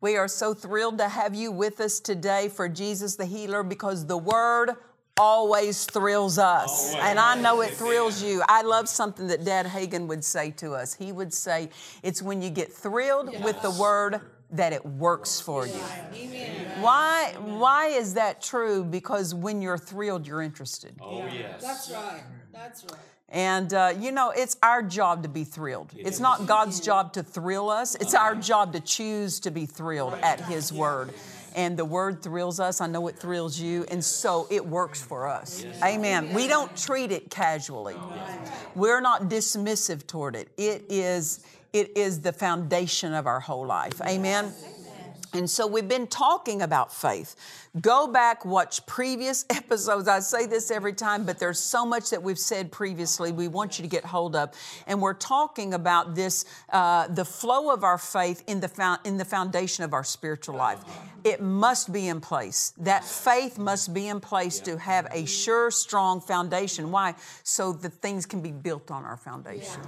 We are so thrilled to have you with us today for Jesus the Healer because the Word always thrills us. And I know it thrills you. I love something that Dad Hagin would say to us. He would say, It's when you get thrilled with the Word that it works for you. Why, why is that true? Because when you're thrilled, you're interested. Oh yes. That's right. That's right. And uh, you know, it's our job to be thrilled. It's not God's job to thrill us, it's our job to choose to be thrilled at His Word. And the Word thrills us. I know it thrills you. And so it works for us. Amen. We don't treat it casually, we're not dismissive toward it. It is, it is the foundation of our whole life. Amen. And so we've been talking about faith. Go back, watch previous episodes. I say this every time, but there's so much that we've said previously we want you to get hold of. And we're talking about this uh, the flow of our faith in the, fo- in the foundation of our spiritual life. It must be in place. That faith must be in place to have a sure, strong foundation. Why? So that things can be built on our foundation.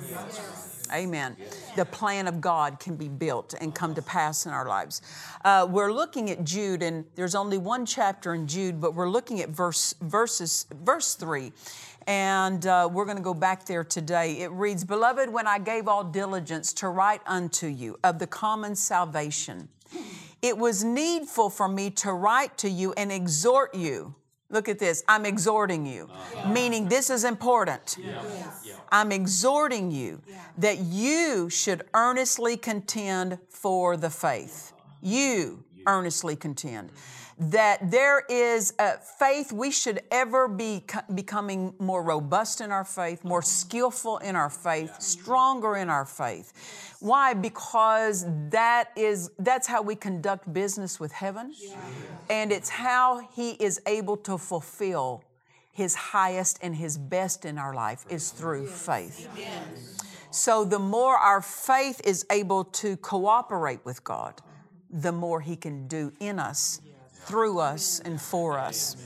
Amen. The plan of God can be built and come to pass in our lives. Uh, we're looking at Jude, and there's only one chapter in Jude, but we're looking at verse verses verse three. And uh, we're going to go back there today. It reads, Beloved, when I gave all diligence to write unto you of the common salvation, it was needful for me to write to you and exhort you. Look at this. I'm exhorting you, meaning this is important. I'm exhorting you that you should earnestly contend for the faith. You earnestly contend. That there is faith, we should ever be co- becoming more robust in our faith, more skillful in our faith, stronger in our faith. Why? Because that is that's how we conduct business with heaven. And it's how he is able to fulfill his highest and his best in our life is through faith. So the more our faith is able to cooperate with God, the more He can do in us, through us, and for us.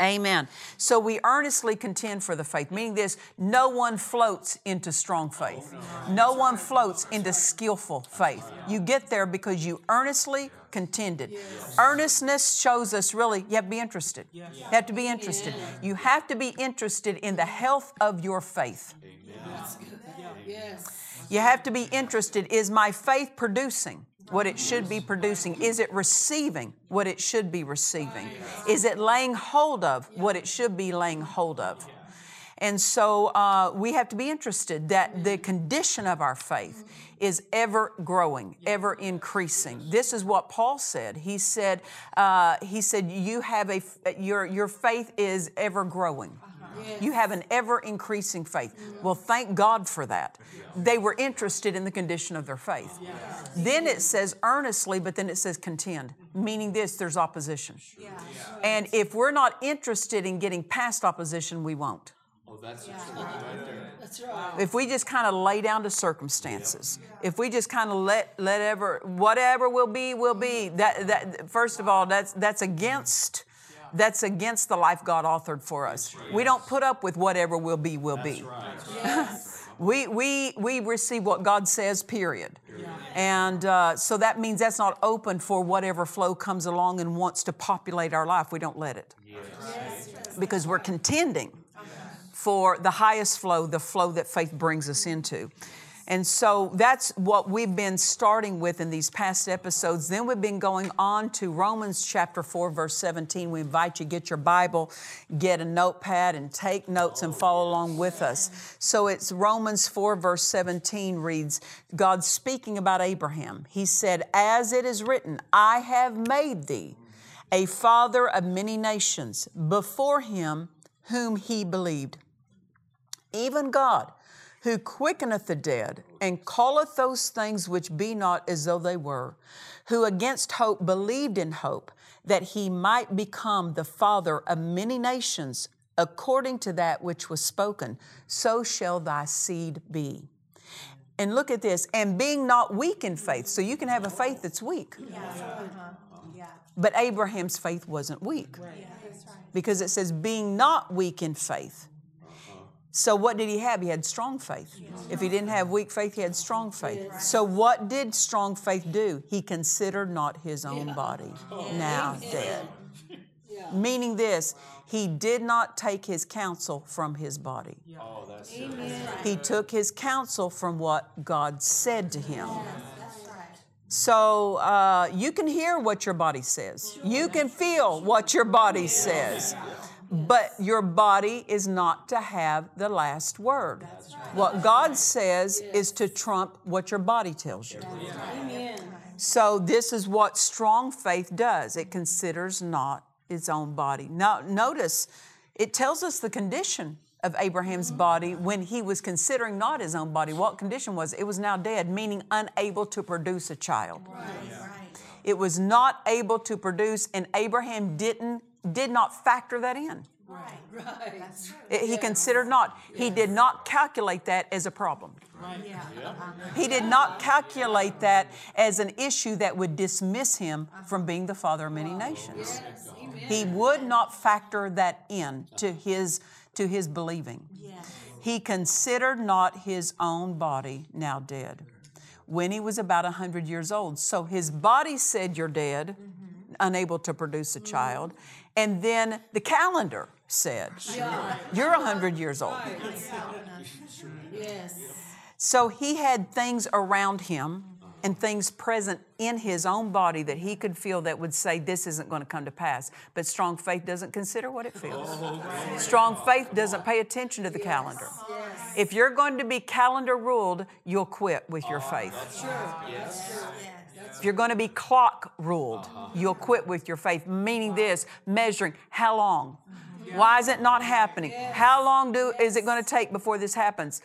Amen. So we earnestly contend for the faith, meaning this no one floats into strong faith. No one floats into skillful faith. You get there because you earnestly contended. Earnestness shows us really, you have to be interested. You have to be interested. You have to be interested in the health of your faith. Yes. You have to be interested is my faith producing what it should be producing? Is it receiving what it should be receiving? Is it laying hold of what it should be laying hold of? And so uh, we have to be interested that the condition of our faith is ever growing, ever increasing. This is what Paul said. He said, uh, he said, you have a your your faith is ever growing. You have an ever increasing faith. Well, thank God for that. They were interested in the condition of their faith. Then it says earnestly, but then it says contend, meaning this there's opposition. And if we're not interested in getting past opposition, we won't. That's right. If we just kind of lay down to circumstances, if we just kind of let let ever whatever will be will be. That that first of all, that's that's against that's against the life God authored for us. We don't put up with whatever will be will be. we we we receive what God says. Period. And uh, so that means that's not open for whatever flow comes along and wants to populate our life. We don't let it because we're contending for the highest flow, the flow that faith brings us into. And so that's what we've been starting with in these past episodes. Then we've been going on to Romans chapter 4, verse 17. We invite you get your Bible, get a notepad, and take notes and follow along with us. So it's Romans 4, verse 17 reads God speaking about Abraham. He said, As it is written, I have made thee a father of many nations before him whom he believed. Even God who quickeneth the dead, and calleth those things which be not as though they were, who against hope believed in hope, that he might become the father of many nations, according to that which was spoken, so shall thy seed be. And look at this, and being not weak in faith. So you can have a faith that's weak. Yeah. Uh-huh. But Abraham's faith wasn't weak. Because it says, being not weak in faith. So, what did he have? He had strong faith. If he didn't have weak faith, he had strong faith. So, what did strong faith do? He considered not his own body now dead. Meaning this, he did not take his counsel from his body. He took his counsel from what God said to him. So uh, you can hear what your body says. You can feel what your body says. But your body is not to have the last word. What God says is to trump what your body tells you. So, this is what strong faith does it considers not its own body. Now, notice it tells us the condition of Abraham's mm-hmm. body when he was considering not his own body. What condition was it? It was now dead, meaning unable to produce a child. Right. It was not able to produce, and Abraham didn't did not factor that in. Right, right. It, he considered not. He did not calculate that as a problem. Right. Yeah. He did not calculate that as an issue that would dismiss him from being the father of many nations. Yes. He would not factor that in to his to his believing. Yes. He considered not his own body now dead when he was about 100 years old. So his body said, You're dead, mm-hmm. Unable to produce a child. And then the calendar said, You're 100 years old. Yes. So he had things around him and things present in his own body that he could feel that would say this isn't going to come to pass. But strong faith doesn't consider what it feels. Strong faith doesn't pay attention to the calendar. If you're going to be calendar ruled, you'll quit with your faith. If you're going to be clock ruled, you'll quit with your faith. Meaning this, measuring how long. Why is it not happening? How long do, is it going to take before this happens?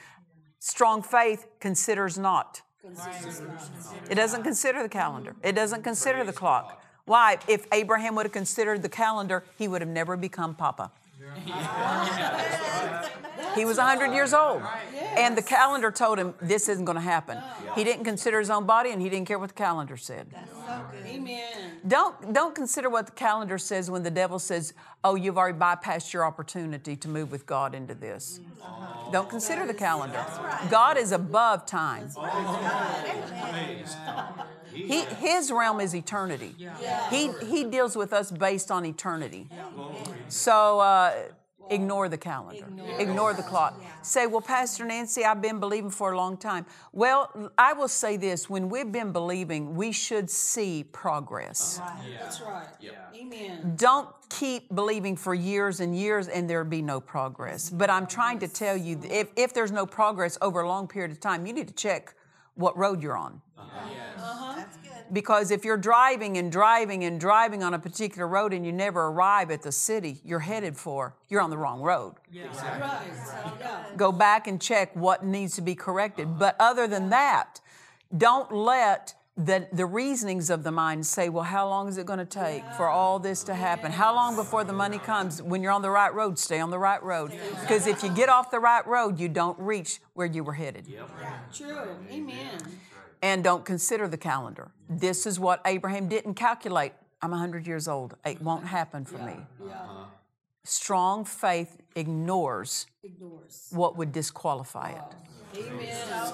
Strong faith considers not. It doesn't consider the calendar. It doesn't consider the clock. Why? If Abraham would have considered the calendar, he would have never become Papa. He was 100 years old. And the calendar told him this isn't going to happen. He didn't consider his own body and he didn't care what the calendar said. Amen. Don't, don't consider what the calendar says when the devil says, oh, you've already bypassed your opportunity to move with God into this. Don't consider the calendar. God is above time. He, his realm is eternity. He, he deals with us based on eternity. So, uh, Ignore the calendar. Ignore, Ignore the clock. Yeah. Say, well, Pastor Nancy, I've been believing for a long time. Well, I will say this when we've been believing, we should see progress. Right. Yeah. That's right. Yeah. Amen. Don't keep believing for years and years and there be no progress. But I'm trying to tell you if, if there's no progress over a long period of time, you need to check what road you're on. Uh-huh. Yes. Uh-huh because if you're driving and driving and driving on a particular road and you never arrive at the city you're headed for, you're on the wrong road. Yeah. Exactly. Right. Go back and check what needs to be corrected. But other than that, don't let the, the reasonings of the mind say, well, how long is it going to take for all this to happen? How long before the money comes? When you're on the right road, stay on the right road. Because if you get off the right road, you don't reach where you were headed. Yep. True. Amen and don't consider the calendar. This is what Abraham didn't calculate. I'm 100 years old. It won't happen for yeah. me. Yeah. Uh-huh. Strong faith ignores, ignores, what would disqualify it. Amen.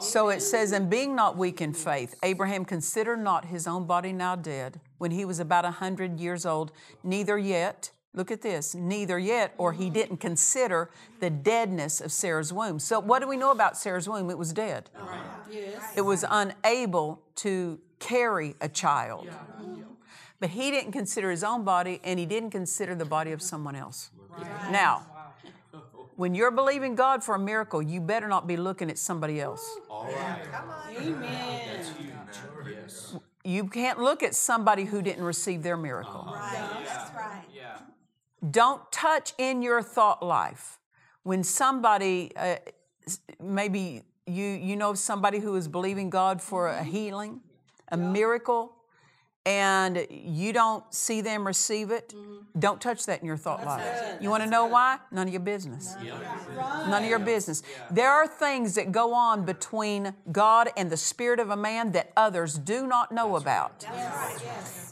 So it says, and being not weak in faith, Abraham considered not his own body now dead when he was about a hundred years old, neither yet Look at this. Neither yet, or he didn't consider the deadness of Sarah's womb. So, what do we know about Sarah's womb? It was dead. Yes. It was unable to carry a child. But he didn't consider his own body and he didn't consider the body of someone else. Now, when you're believing God for a miracle, you better not be looking at somebody else. All right. Come on. Amen. You can't look at somebody who didn't receive their miracle. Right, That's right. Yeah. Don't touch in your thought life when somebody, uh, maybe you you know somebody who is believing God for a healing, a miracle, and you don't see them receive it. Mm-hmm. Don't touch that in your thought life. You want to know why? None of your business. None of your business. There are things that go on between God and the spirit of a man that others do not know about.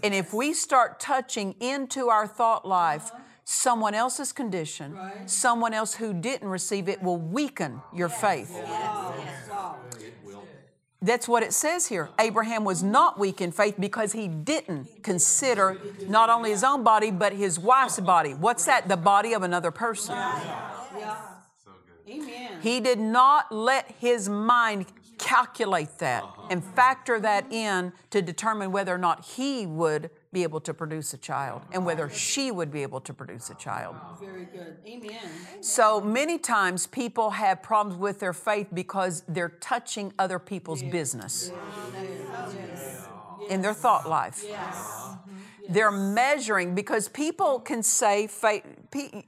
And if we start touching into our thought life uh-huh. someone else's condition, someone else who didn't receive it will weaken your faith. That's what it says here. Abraham was not weak in faith because he didn't consider not only his own body, but his wife's body. What's that? The body of another person. Amen. He did not let his mind calculate that and factor that in to determine whether or not he would be able to produce a child and whether she would be able to produce a child. Very good. Amen. So many times people have problems with their faith because they're touching other people's business in their thought life. They're measuring because people can say faith.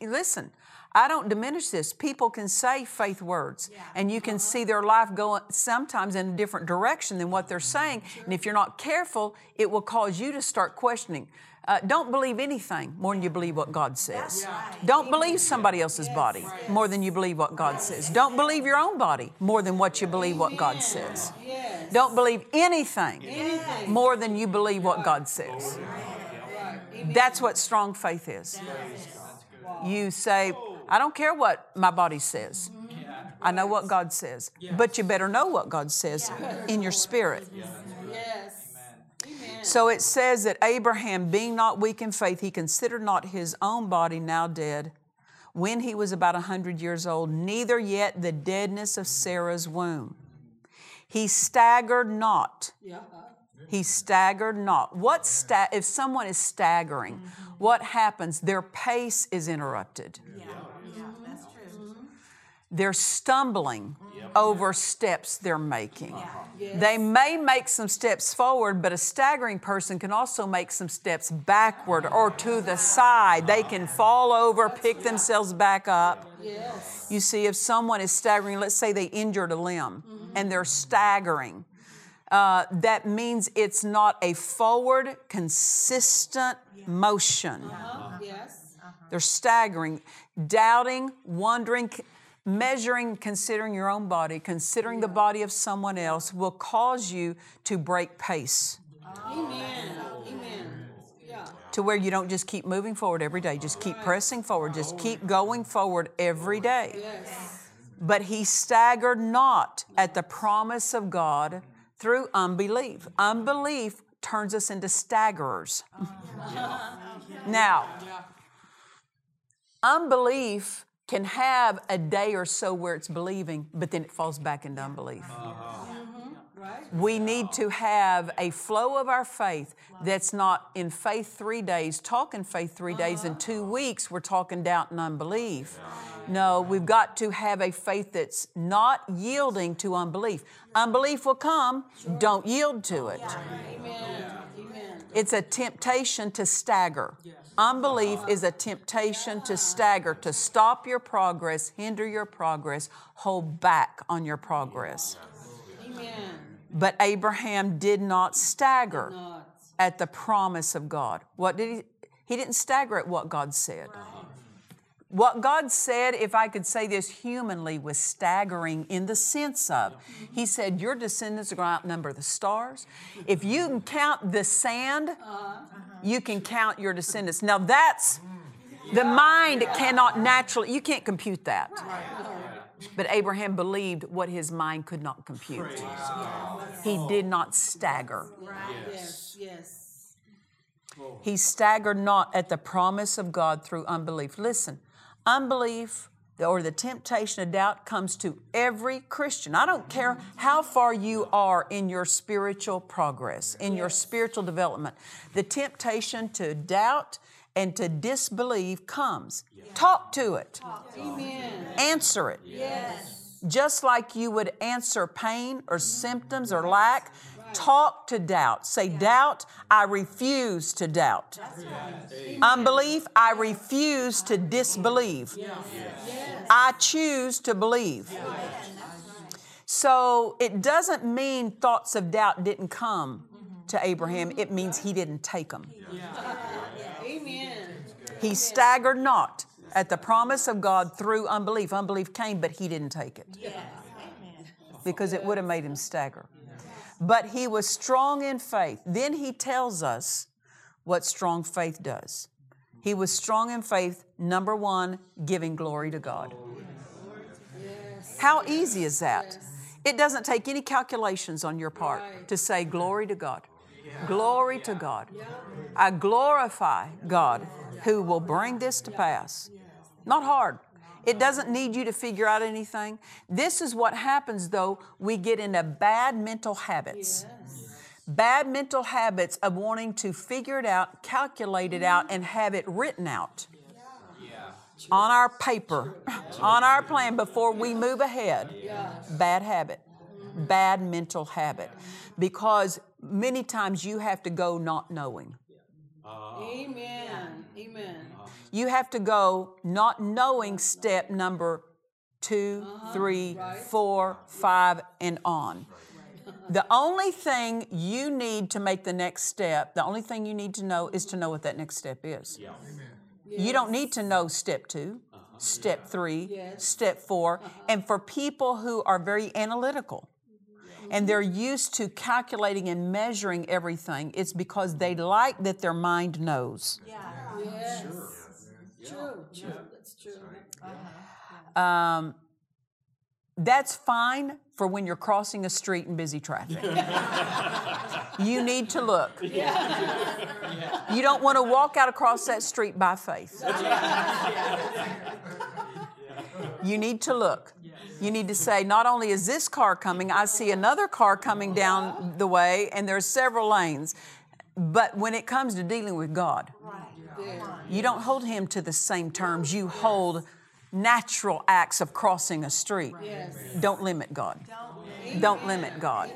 Listen, I don't diminish this. People can say faith words, and you can see their life going sometimes in a different direction than what they're saying. And if you're not careful, it will cause you to start questioning. Uh, don't believe anything more than you believe what God says. Don't believe somebody else's body more than you believe what God says. Don't believe your own body more than what you believe what God says. Yes. Don't believe Anything. more than you believe what God says. That's what strong faith is. You say, I don't care what my body says. Mm-hmm. I know what God says. But you better know what God says in your spirit. Yes. Amen. So it says that Abraham, being not weak in faith, he considered not his own body now dead when he was about a hundred years old, neither yet the deadness of Sarah's womb. He staggered not. Yeah. He staggered not. What sta- if someone is staggering? Mm-hmm. What happens? Their pace is interrupted. Yeah. Yeah. That's true. Mm-hmm. They're stumbling over steps they're making. Uh-huh. They may make some steps forward, but a staggering person can also make some steps backward or to the side. They can fall over, pick themselves back up. Yes. You see, if someone is staggering, let's say they injured a limb mm-hmm. and they're staggering, uh, that means it's not a forward, consistent motion. Yes. They're staggering, doubting, wondering, measuring, considering your own body, considering the body of someone else will cause you to break pace Amen. Amen. Yeah. to where you don't just keep moving forward every day, just keep pressing forward, just keep going forward every day. Yes. But he staggered not at the promise of God through unbelief. Unbelief turns us into staggerers. now, unbelief can have a day or so where it's believing, but then it falls back into unbelief. Uh-huh. We need to have a flow of our faith that's not in faith three days, talking faith three days, in two weeks we're talking doubt and unbelief. No, we've got to have a faith that's not yielding to unbelief. Unbelief will come, don't yield to it. Amen. Amen. It's a temptation to stagger. Unbelief is a temptation to stagger, to stop your progress, hinder your progress, hold back on your progress. Amen. But Abraham did not stagger Not. at the promise of God. What did he? He didn't stagger at what God said. What God said, if I could say this humanly, was staggering in the sense of, He said, Your descendants are going to outnumber the stars. If you can count the sand, you can count your descendants. Now that's, the mind cannot naturally, you can't compute that. But Abraham believed what his mind could not compute. He did not stagger. Yes. Yes. He staggered not at the promise of God through unbelief. Listen, unbelief or the temptation of doubt comes to every Christian. I don't care how far you are in your spiritual progress, in your spiritual development. The temptation to doubt and to disbelieve comes. Talk to it. Amen. Answer it. Yes. Just like you would answer pain or symptoms or lack, talk to doubt. Say, Doubt, I refuse to doubt. Unbelief, I refuse to disbelieve. I choose to believe. So it doesn't mean thoughts of doubt didn't come to Abraham, it means he didn't take them. Amen. He staggered not at the promise of God through unbelief. Unbelief came, but he didn't take it because it would have made him stagger. But he was strong in faith. Then he tells us what strong faith does. He was strong in faith, number one, giving glory to God. How easy is that? It doesn't take any calculations on your part to say, Glory to God. Glory to God. I glorify God who will bring this to pass. Not hard. It doesn't need you to figure out anything. This is what happens though, we get into bad mental habits. Bad mental habits of wanting to figure it out, calculate it out, and have it written out on our paper, on our plan before we move ahead. Bad habit, bad mental habit. Because many times you have to go not knowing. Amen. Amen. You have to go not knowing step number two, uh-huh. three, four, five, and on. The only thing you need to make the next step, the only thing you need to know is to know what that next step is. You don't need to know step 2 uh-huh. step three, step 4 uh-huh. And for people who are very analytical mm-hmm. and they're used to calculating and measuring everything, it's because they like that their mind knows. Yeah. Yes. True. True. That's true. Um, that's fine for when you're crossing a street in busy traffic. you need to look. You don't want to walk out across that street by faith. You need to look. You need to say, not only is this car coming, I see another car coming down the way, and there's several lanes. But when it comes to dealing with God, you don't hold Him to the same terms. You hold natural acts of crossing a street. Don't limit God. Don't limit God.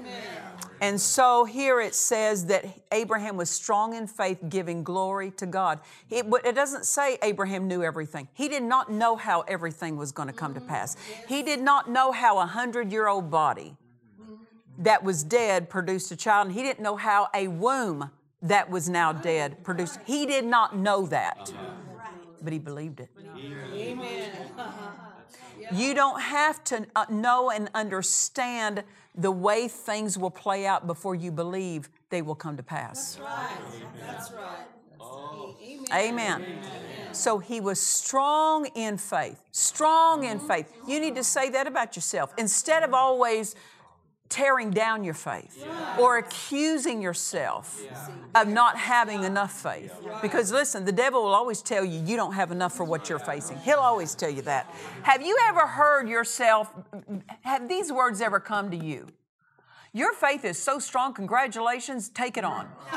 And so here it says that Abraham was strong in faith, giving glory to God. It, it doesn't say Abraham knew everything. He did not know how everything was going to come to mm-hmm. pass. He did not know how a hundred year old body mm-hmm. that was dead produced a child, and he didn't know how a womb that was now dead produced. He did not know that, but he believed it. Amen. You don't have to uh, know and understand the way things will play out before you believe they will come to pass. Right. That's right. Amen. Amen. So he was strong in faith. Strong in faith. You need to say that about yourself. Instead of always tearing down your faith or accusing yourself of not having enough faith. Because listen, the devil will always tell you you don't have enough for what you're facing. He'll always tell you that. Have you ever heard yourself, have these words ever come to you? Your faith is so strong. Congratulations. Take it on.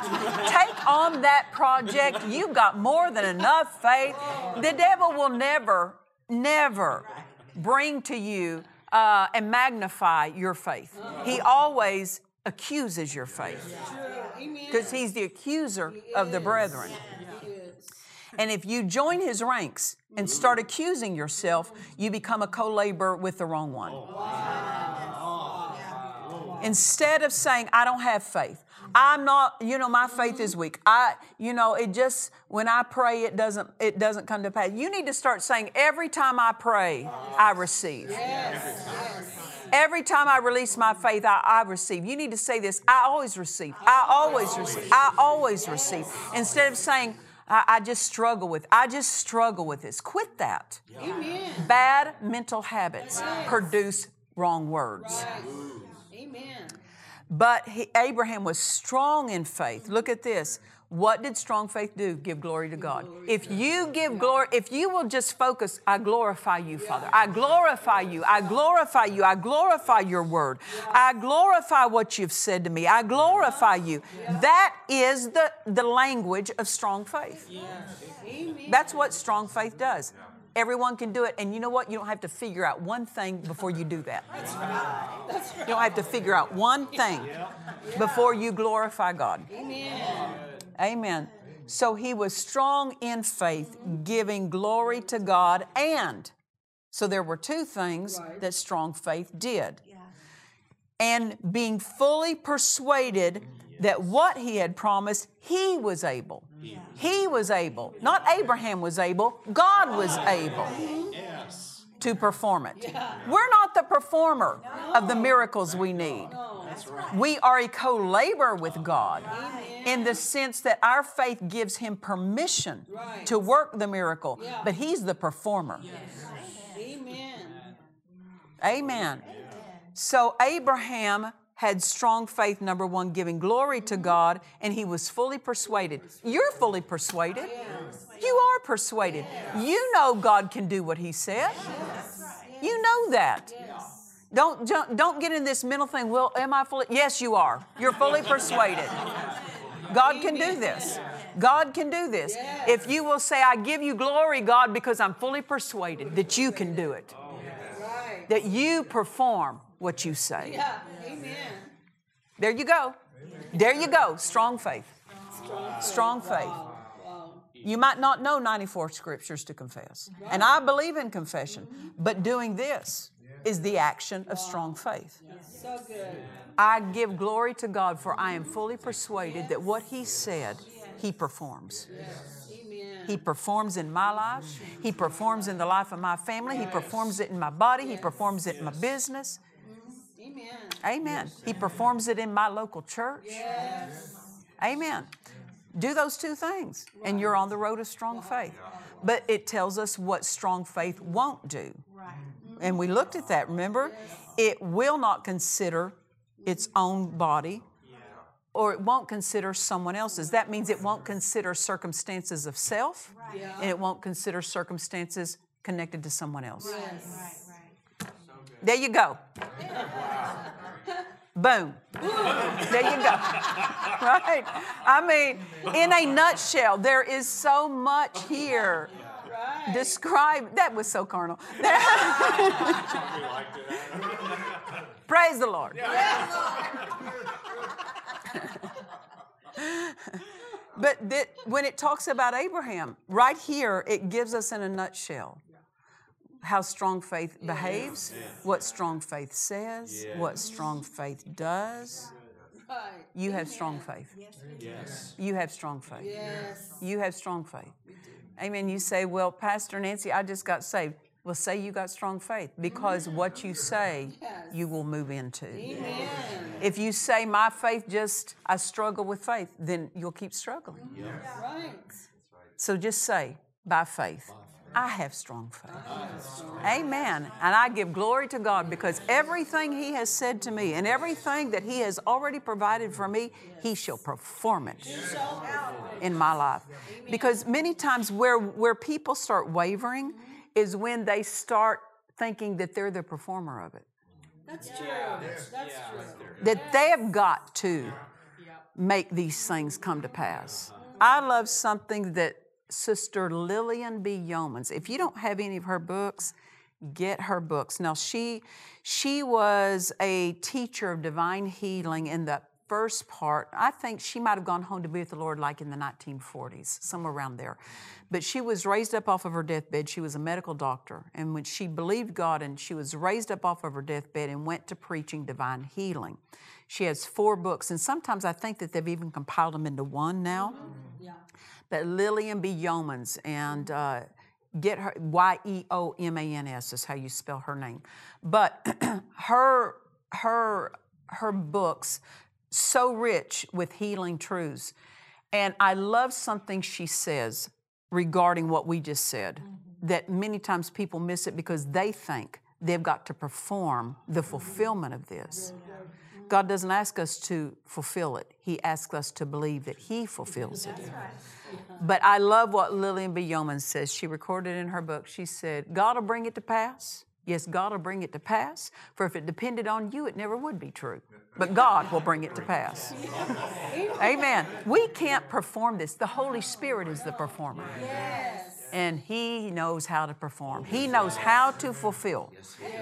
Take on that project. You've got more than enough faith. The devil will never, never bring to you uh, and magnify your faith. He always accuses your faith. Because he's the accuser of the brethren. And if you join his ranks and start accusing yourself, you become a co laborer with the wrong one. Instead of saying, I don't have faith, I'm not, you know, my faith is weak. I, you know, it just when I pray, it doesn't, it doesn't come to pass. You need to start saying, every time I pray, I receive. Every time I release my faith, I, I receive. You need to say this I always receive. I always receive. I always receive. Instead of saying, I, I just struggle with, I just struggle with this. Quit that. Amen. Bad mental habits produce wrong words. Amen. But he, Abraham was strong in faith. Look at this. What did strong faith do? Give glory to God. If you give glory, if you will just focus, I glorify you, Father. I glorify you. I glorify you. I glorify your word. I glorify what you've said to me. I glorify you. That is the, the language of strong faith. That's what strong faith does. Everyone can do it. And you know what? You don't have to figure out one thing before you do that. You don't have to figure out one thing before you glorify God. Amen. Amen. So he was strong in faith, giving glory to God, and so there were two things that strong faith did. And being fully persuaded mm, that what he had promised, he was able. He was able. Not Abraham was able, God was able to perform it. We're not the performer of the miracles we need. We are a co laborer with God in the sense that our faith gives Him permission to work the miracle, but He's the performer. Amen. Amen. So Abraham had strong faith, number one, giving glory to mm-hmm. God, and he was fully persuaded. You're fully persuaded. You are persuaded. You know God can do what He said. You know that. Don't, don't, don't get in this mental thing. Well, am I fully? Yes, you are. You're fully persuaded. God can do this. God can do this. If you will say, I give you glory, God, because I'm fully persuaded that you can do it, that you perform what you say. Yeah. Amen. There you go. There you go. Strong faith. Strong faith. You might not know 94 scriptures to confess. And I believe in confession, mm-hmm. but doing this is the action of strong faith. So good. I give glory to God for I am fully persuaded that what He said, He performs. He performs in my life. He performs in the life of my family. He performs it in my body. He performs it in my business. Amen. Amen. He performs it in my local church. Amen. Do those two things, and you're on the road of strong faith. But it tells us what strong faith won't do. Right. And we looked at that, remember? It will not consider its own body, or it won't consider someone else's. That means it won't consider circumstances of self, and it won't consider circumstances connected to someone else. Yes. Right, right. So There you go. Boom. There you go. Right? I mean, in a nutshell, there is so much here. Describe that was so carnal. Praise the Lord. but that, when it talks about Abraham, right here, it gives us in a nutshell how strong faith behaves, what strong faith says, what strong faith does. Right. You have strong faith. Yes. You have strong faith. Yes. You have strong faith. Amen. You say, Well, Pastor Nancy, I just got saved. Well, say you got strong faith because what you say, you will move into. Amen. If you say, My faith just, I struggle with faith, then you'll keep struggling. Right. So just say, By faith, I have strong faith. Amen. And I give glory to God because everything He has said to me and everything that He has already provided for me, He shall perform it in my life. Because many times where, where people start wavering is when they start thinking that they're the performer of it, That's true. That's true. that they have got to make these things come to pass. I love something that Sister Lillian B. Yeomans, if you don't have any of her books, get her books. Now she she was a teacher of divine healing in the first part. I think she might have gone home to be with the Lord like in the 1940s, somewhere around there. But she was raised up off of her deathbed. She was a medical doctor. And when she believed God and she was raised up off of her deathbed and went to preaching divine healing. She has four books, and sometimes I think that they've even compiled them into one now Yeah. That Lillian B. Yeomans and uh, get her Y E O M A N S is how you spell her name. But her her her books so rich with healing truths, and I love something she says regarding what we just said. That many times people miss it because they think they've got to perform the fulfillment of this. God doesn't ask us to fulfill it, He asks us to believe that He fulfills it. But I love what Lillian B. Yeoman says. She recorded in her book, she said, God will bring it to pass. Yes, God will bring it to pass. For if it depended on you, it never would be true. But God will bring it to pass. Amen. We can't perform this. The Holy Spirit is the performer. And He knows how to perform. He knows how to fulfill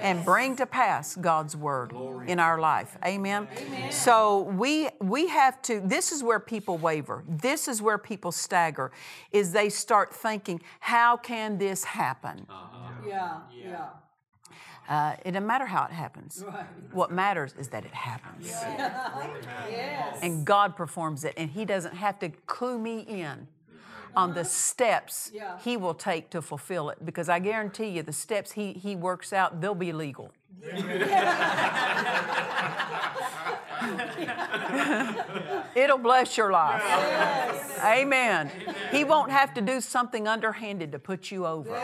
and bring to pass God's word in our life. Amen. So we we have to. This is where people waver. This is where people stagger. Is they start thinking, how can this happen? Yeah, yeah. Uh, it doesn't matter how it happens. What matters is that it happens. Yes. And God performs it, and He doesn't have to clue me in on the steps Yeah. He will take to fulfill it. Because I guarantee you, the steps He, he works out, they'll be legal. It'll bless your life. Amen. He won't have to do something underhanded to put you over.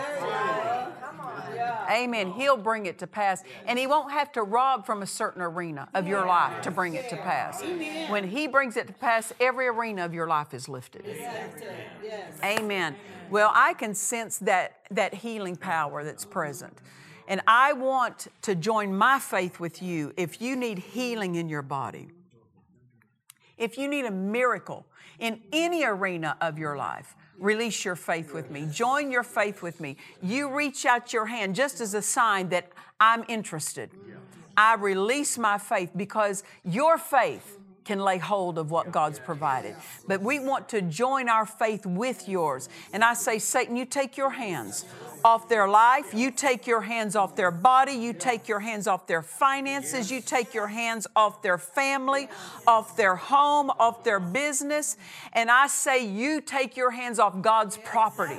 Amen. He'll bring it to pass. And He won't have to rob from a certain arena of your life to bring it to pass. When He brings it to pass, every arena of your life is lifted. Yes. Amen. Well, I can sense that, that healing power that's present. And I want to join my faith with you if you need healing in your body. If you need a miracle in any arena of your life, release your faith with me. Join your faith with me. You reach out your hand just as a sign that I'm interested. I release my faith because your faith can lay hold of what God's provided. But we want to join our faith with yours. And I say, Satan, you take your hands off their life, you take your hands off their body, you take your hands off their finances, you take your hands off their family, off their home, off their business. And I say, you take your hands off God's property.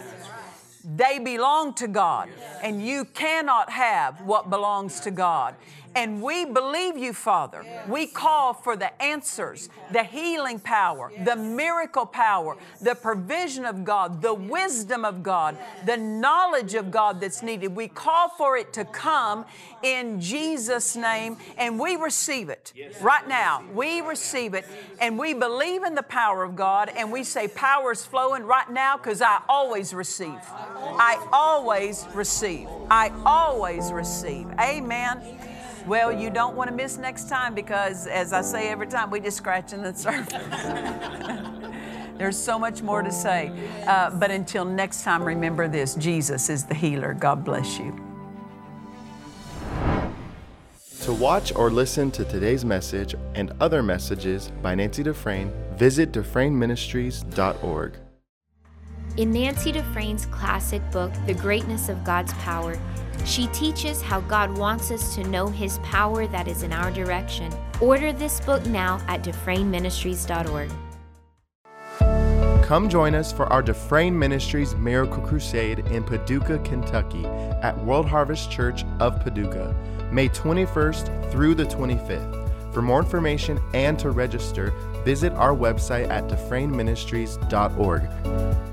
They belong to God, and you cannot have what belongs to God. And we believe you, Father. We call for the answers, the healing power, the miracle power, the provision of God, the wisdom of God, the knowledge of God that's needed. We call for it to come in Jesus' name, and we receive it right now. We receive it, and we believe in the power of God, and we say, Power is flowing right now because I always receive. I always receive. I always receive. Amen. Well, you don't want to miss next time because, as I say every time, we're just scratching the surface. There's so much more to say. Uh, but until next time, remember this Jesus is the healer. God bless you. To watch or listen to today's message and other messages by Nancy Dufresne, visit DufresneMinistries.org. In Nancy Dufresne's classic book, The Greatness of God's Power, she teaches how God wants us to know His power that is in our direction. Order this book now at DufresneMinistries.org. Come join us for our Dufresne Ministries Miracle Crusade in Paducah, Kentucky at World Harvest Church of Paducah, May 21st through the 25th. For more information and to register, visit our website at DufresneMinistries.org.